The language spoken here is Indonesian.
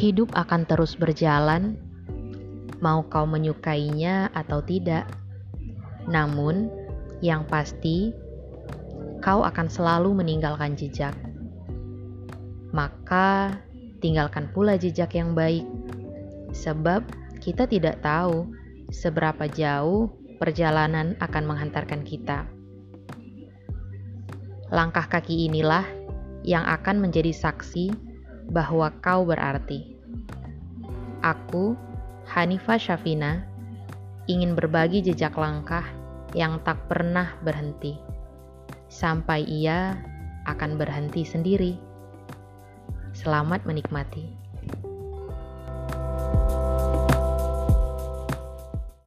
Hidup akan terus berjalan, mau kau menyukainya atau tidak. Namun, yang pasti, kau akan selalu meninggalkan jejak. Maka, tinggalkan pula jejak yang baik, sebab kita tidak tahu seberapa jauh perjalanan akan menghantarkan kita. Langkah kaki inilah yang akan menjadi saksi bahwa kau berarti. Aku, Hanifah Syafina, ingin berbagi jejak langkah yang tak pernah berhenti, sampai ia akan berhenti sendiri. Selamat menikmati.